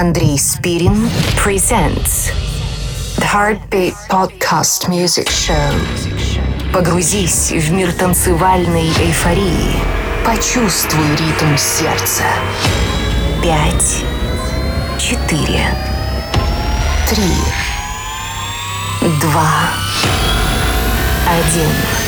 Андрей Спирин presents The Heartbeat Podcast Music Show. Погрузись в мир танцевальной эйфории. Почувствуй ритм сердца. Пять, четыре, три, два, один.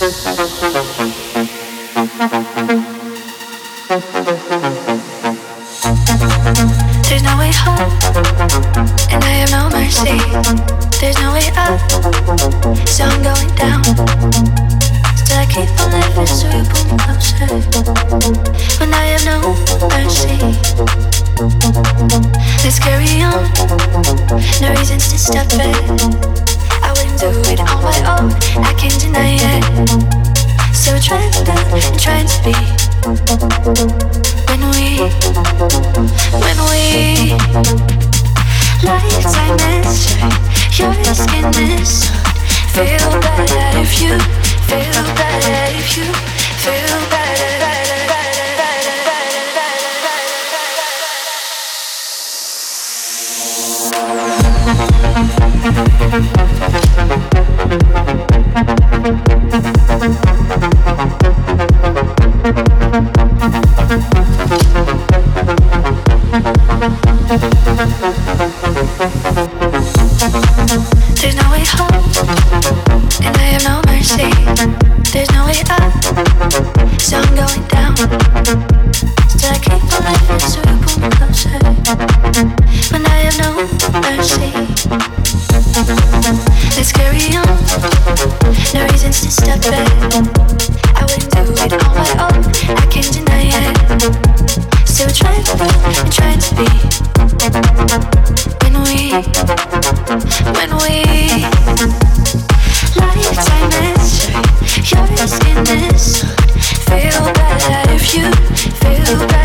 Thank Feel bad if you feel bad.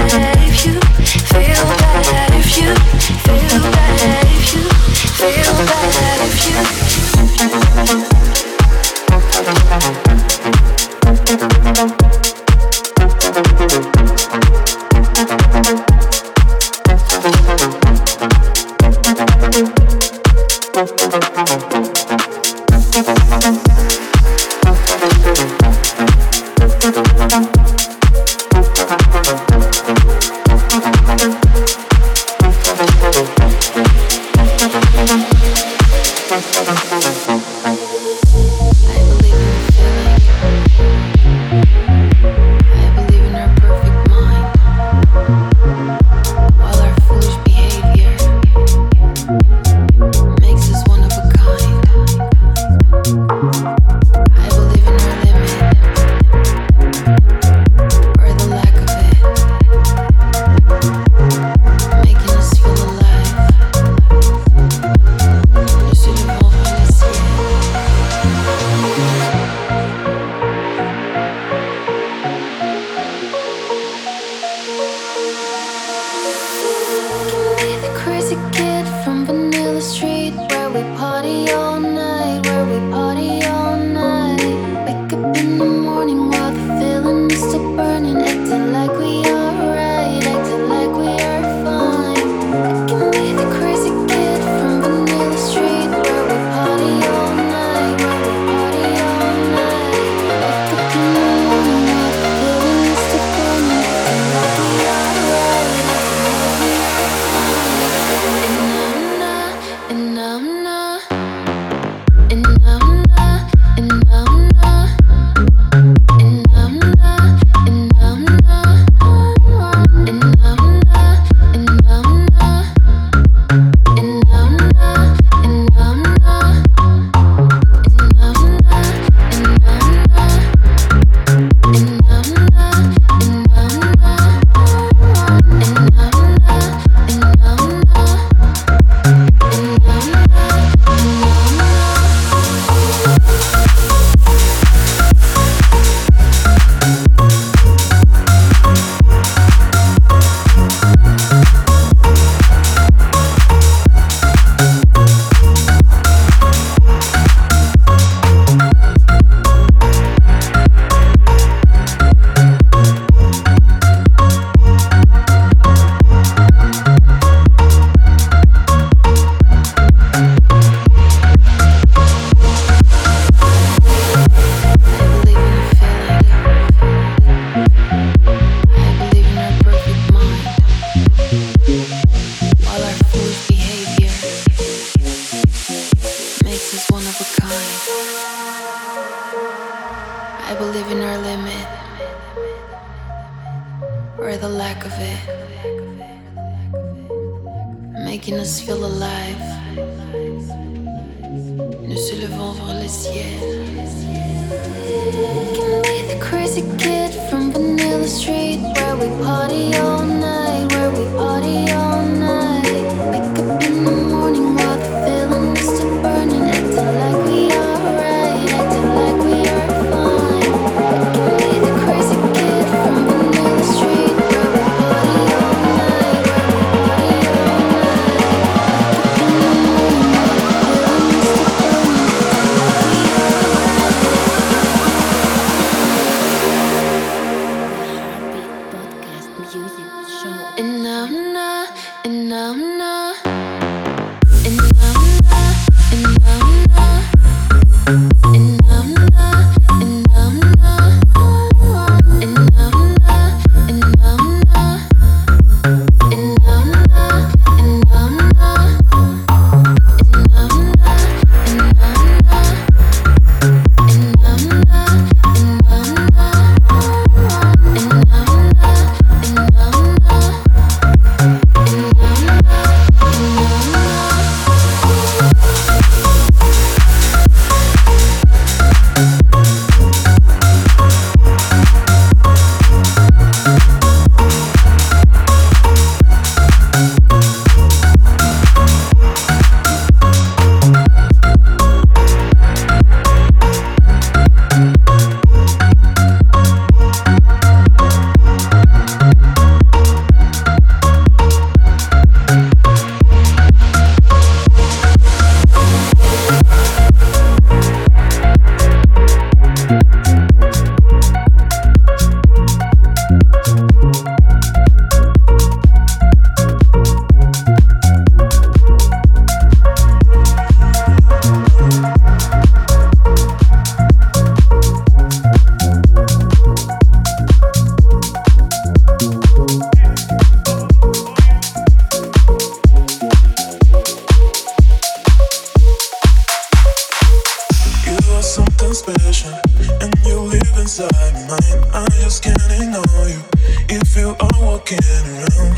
inside my mind. I just can't ignore you if you are walking around.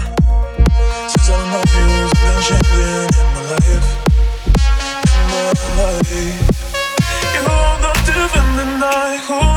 Since I know you, it's been changing in my life, in my life. You're not different than I. Who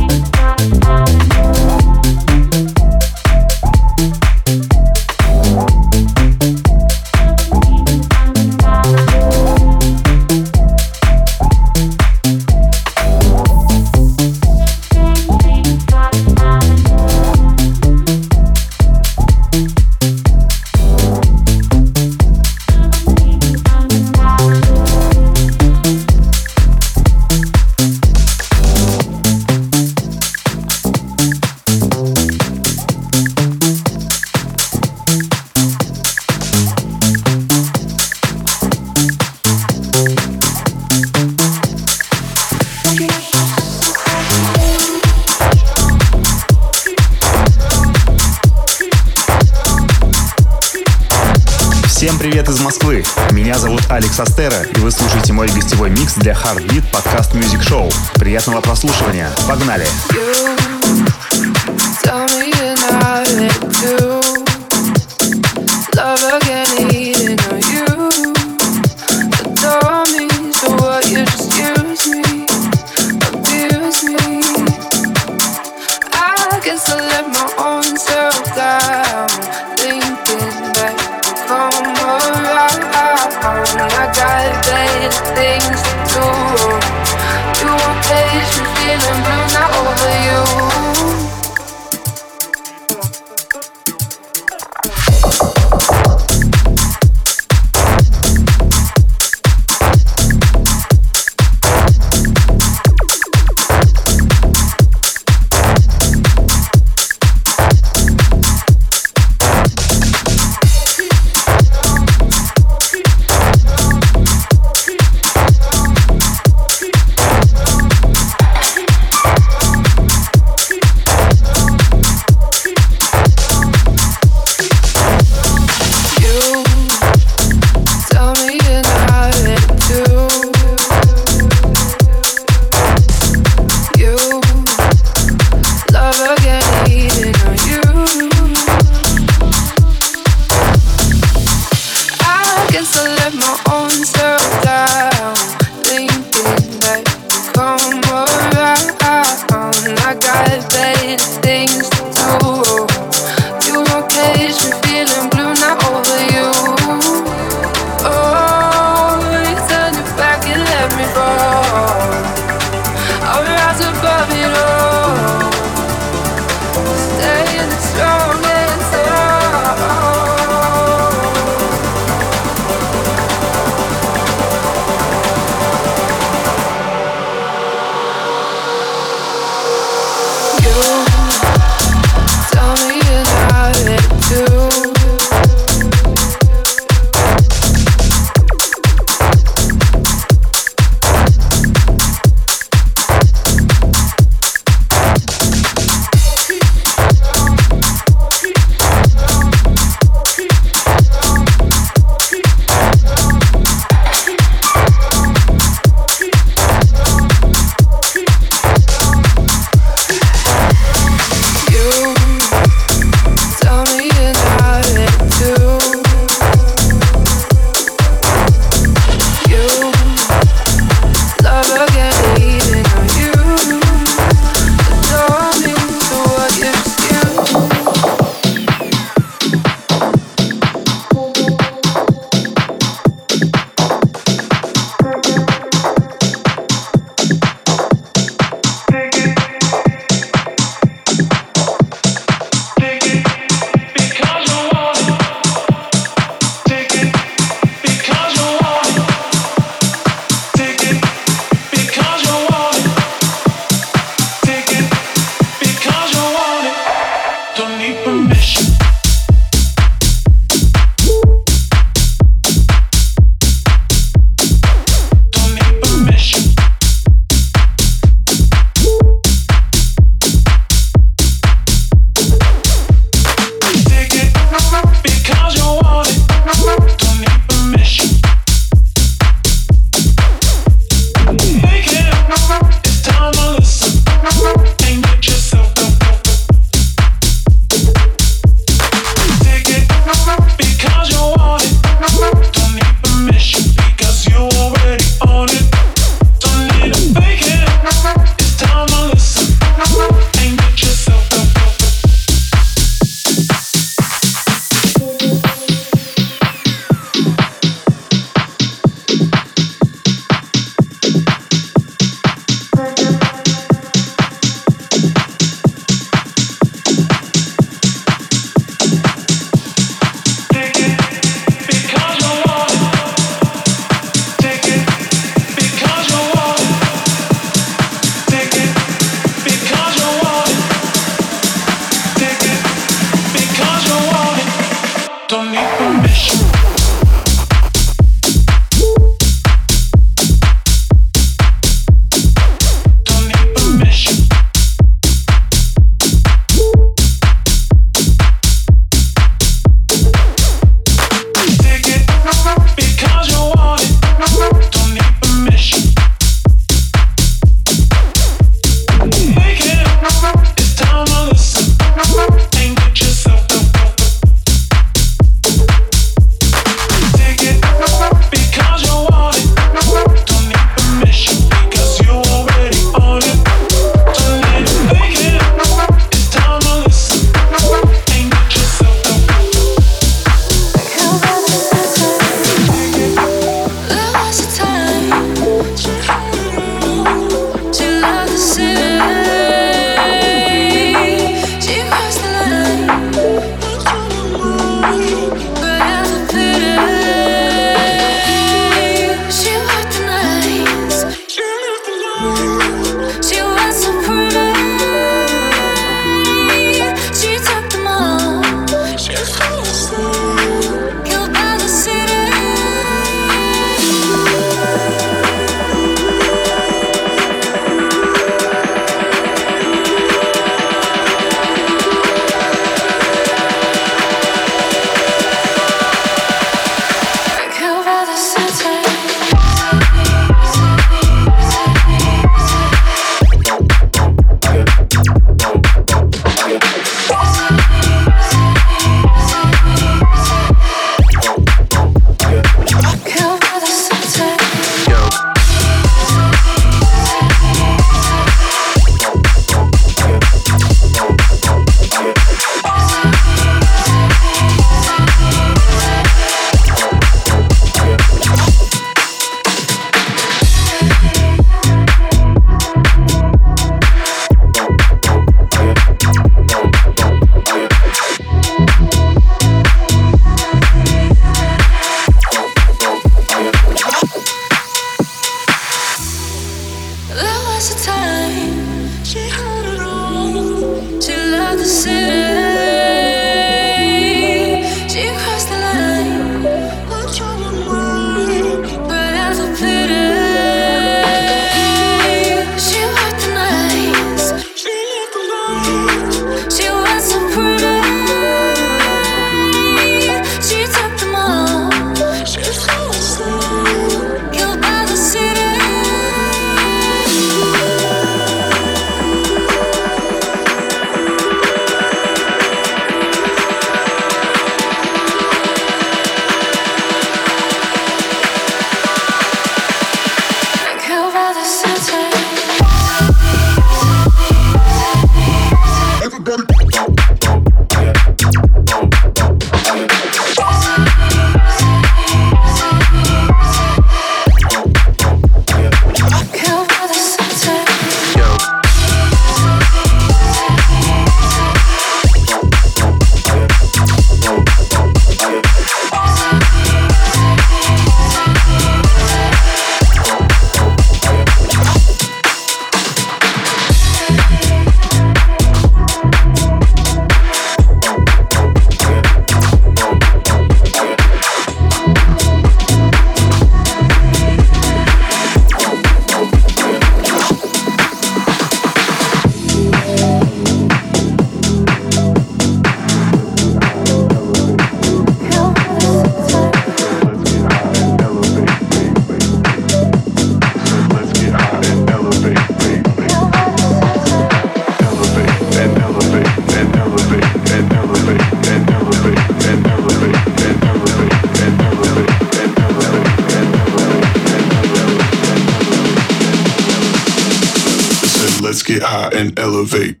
high and elevate.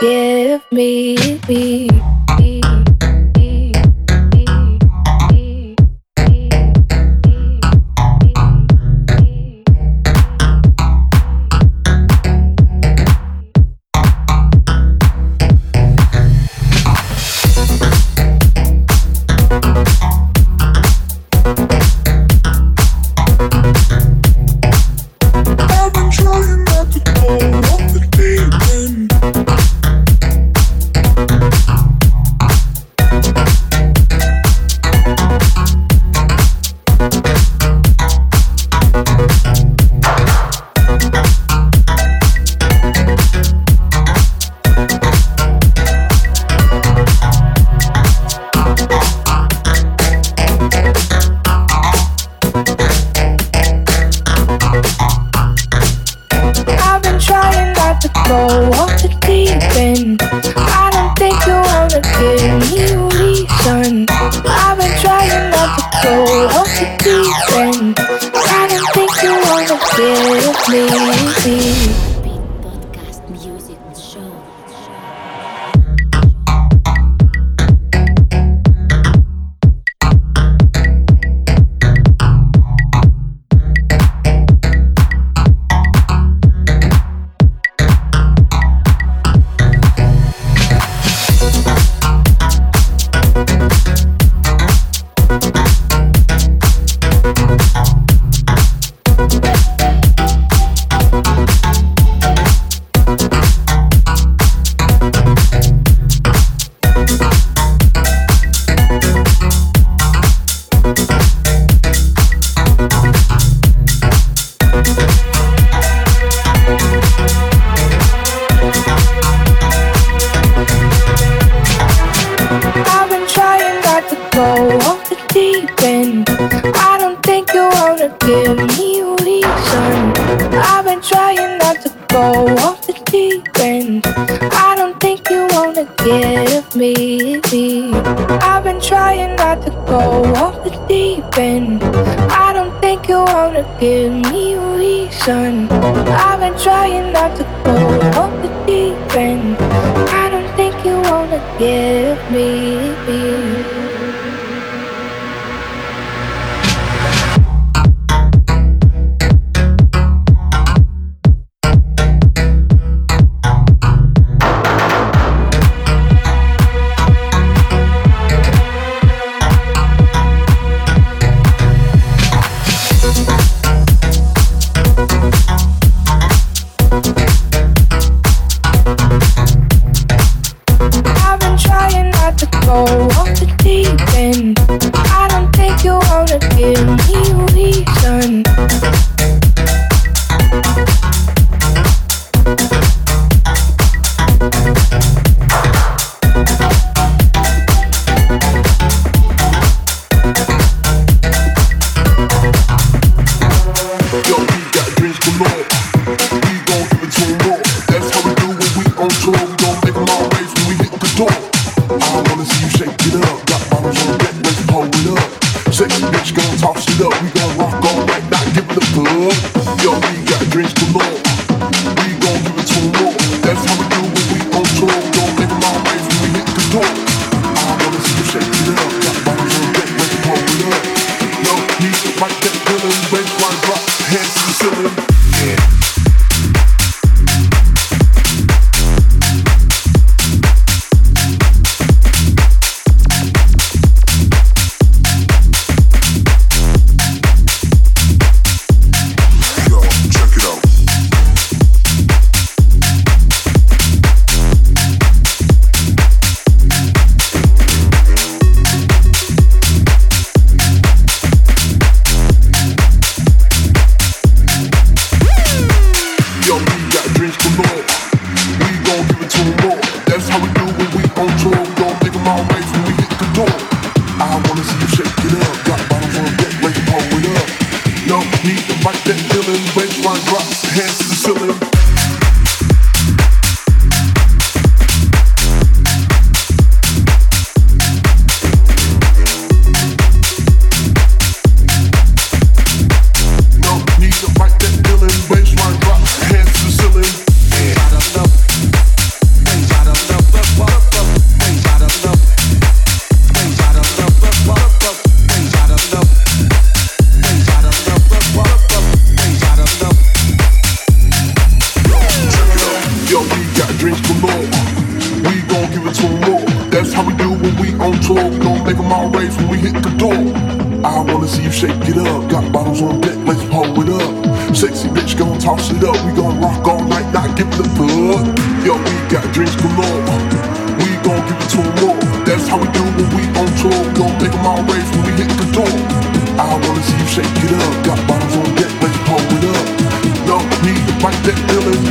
Give me, me, me.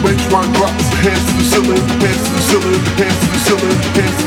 Baseline drop, hands to the ceiling. Ain't got enough.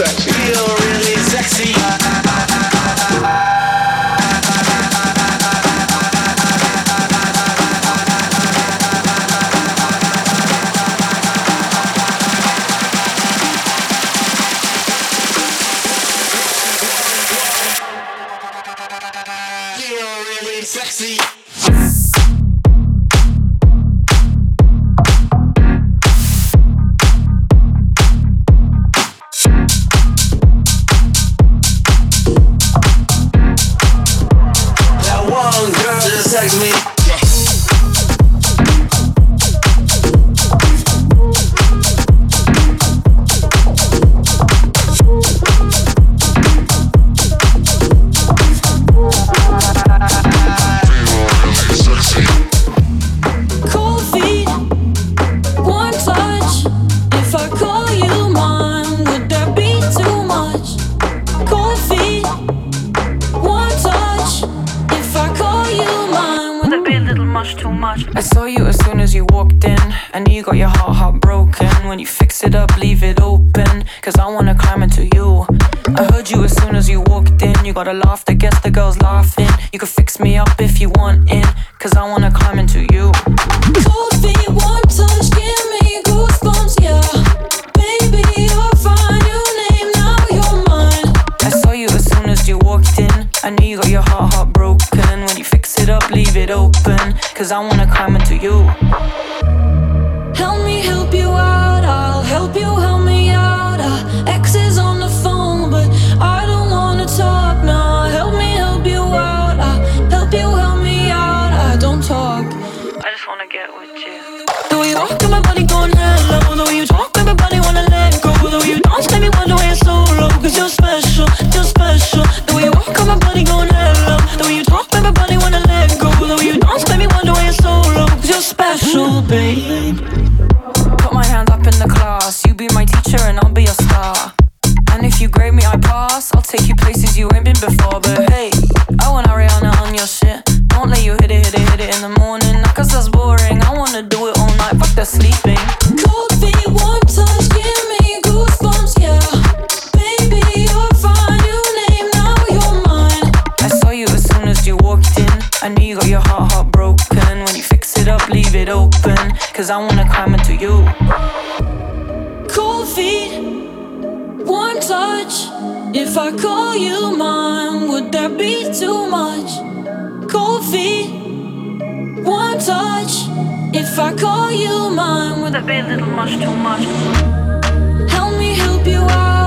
If I call you wanna get with you. The way you walk got my body going mad. Love the way you talk, got my body wanna let go. The way you dance, make me wonder why you're so low. Cause you're special, you're special. The way you walk got my body going mad. Love the way you talk, got my body wanna let go. The way you dance, make me wonder why you're so low. Cause you're special, babe. Put my hand up in the class. You be my teacher and I'll be your star. And if you grade me, I pass. I'll take you places you ain't been before. But hey. cause I wanna climb into you. Cold feet, one touch. If I call you mine, would that be too much? Cold feet, one touch. If I call you mine, would that be a little much too much? Help me help you out.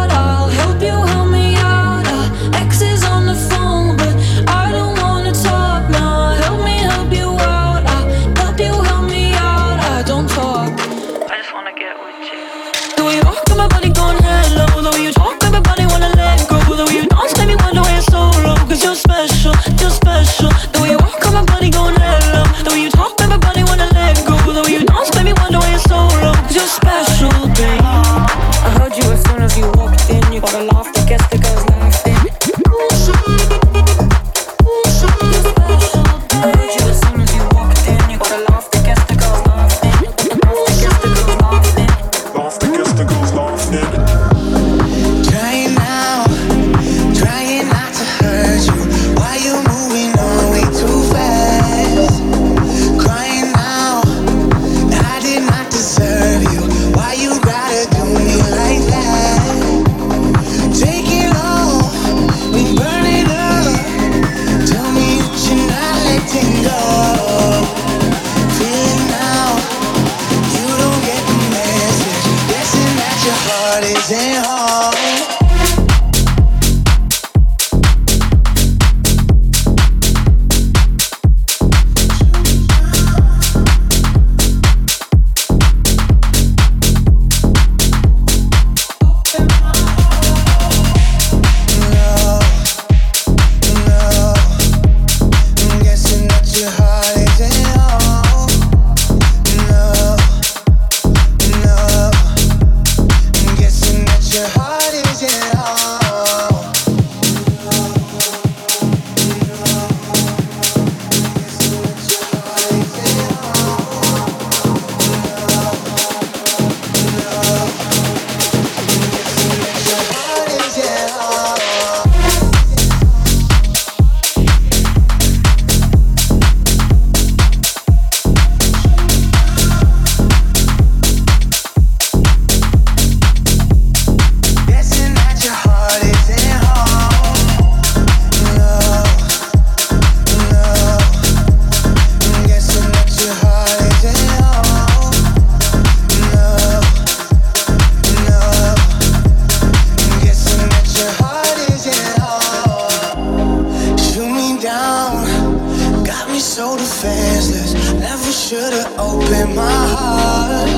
me so defenseless. Never should've opened my heart.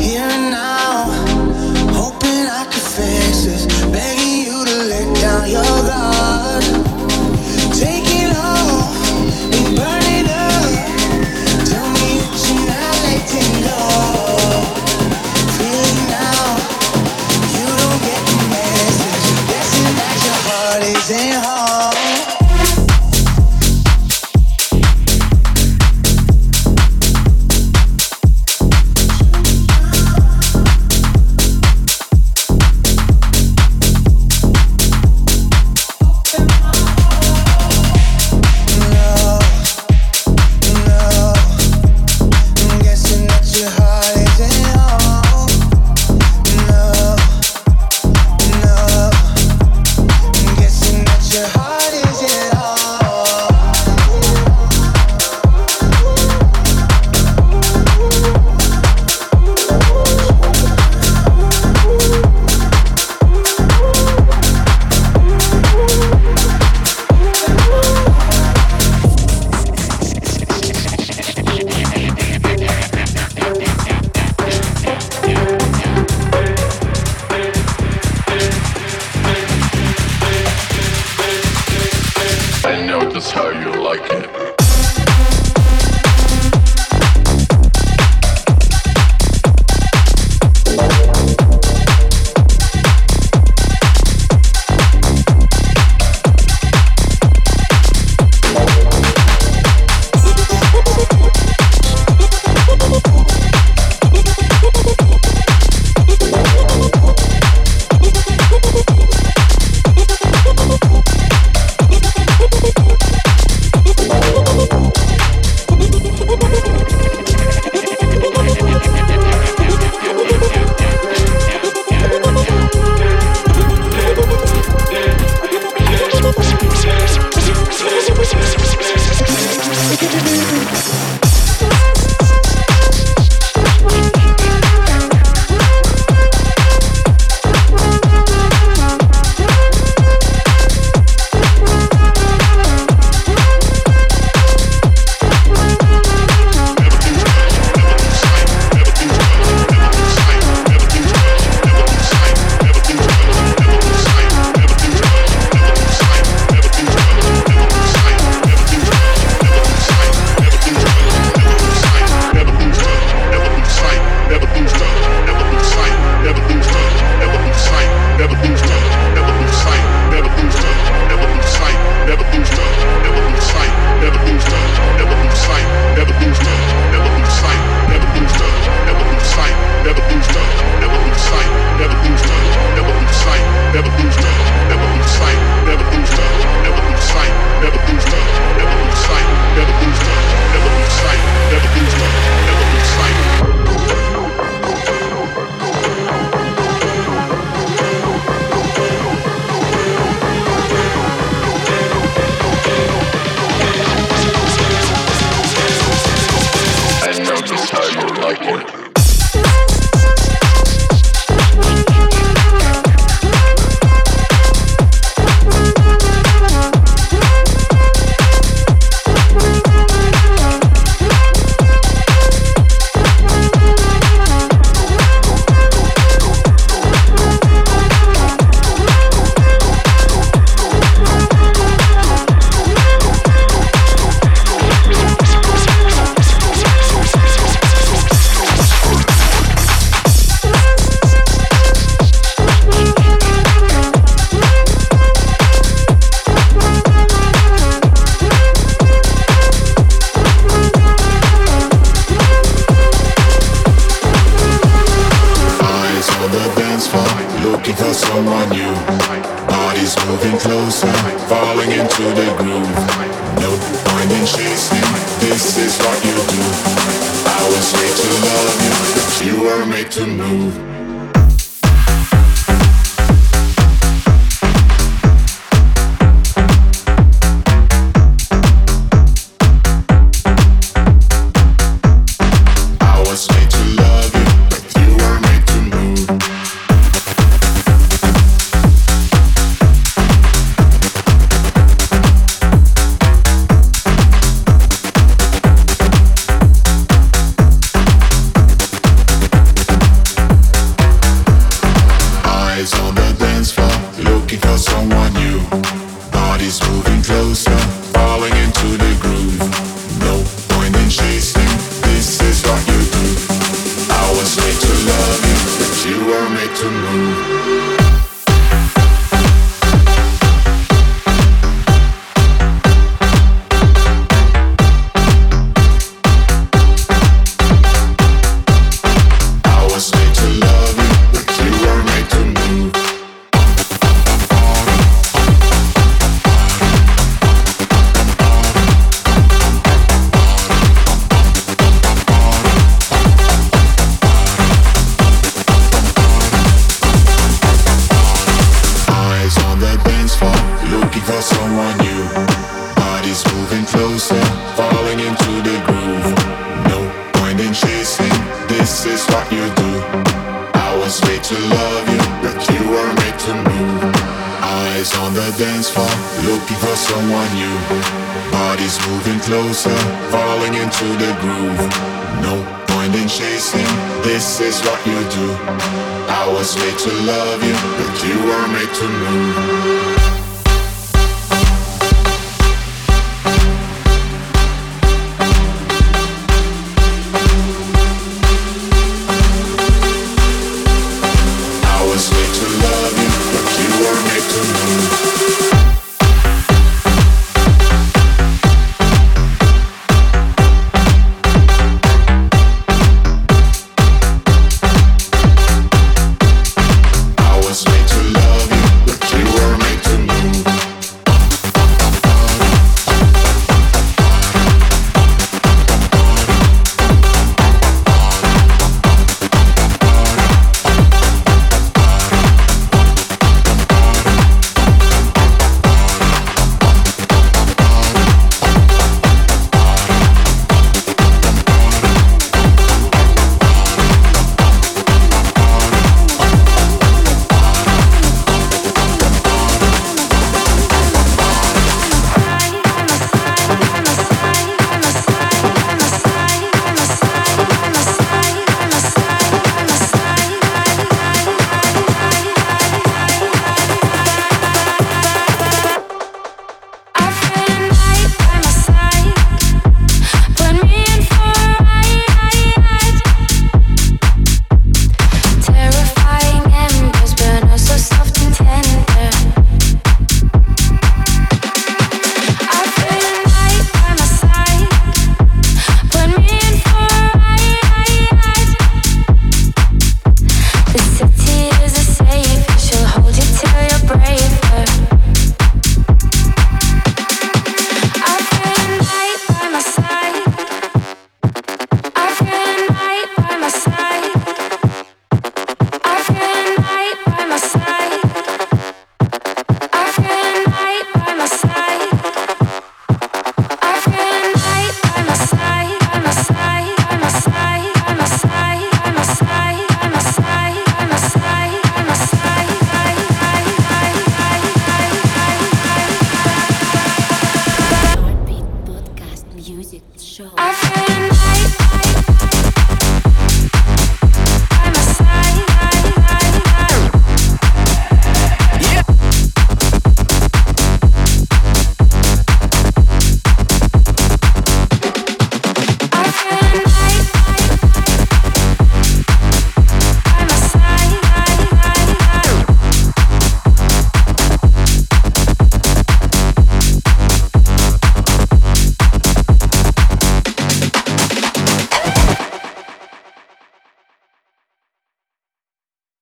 Here and now.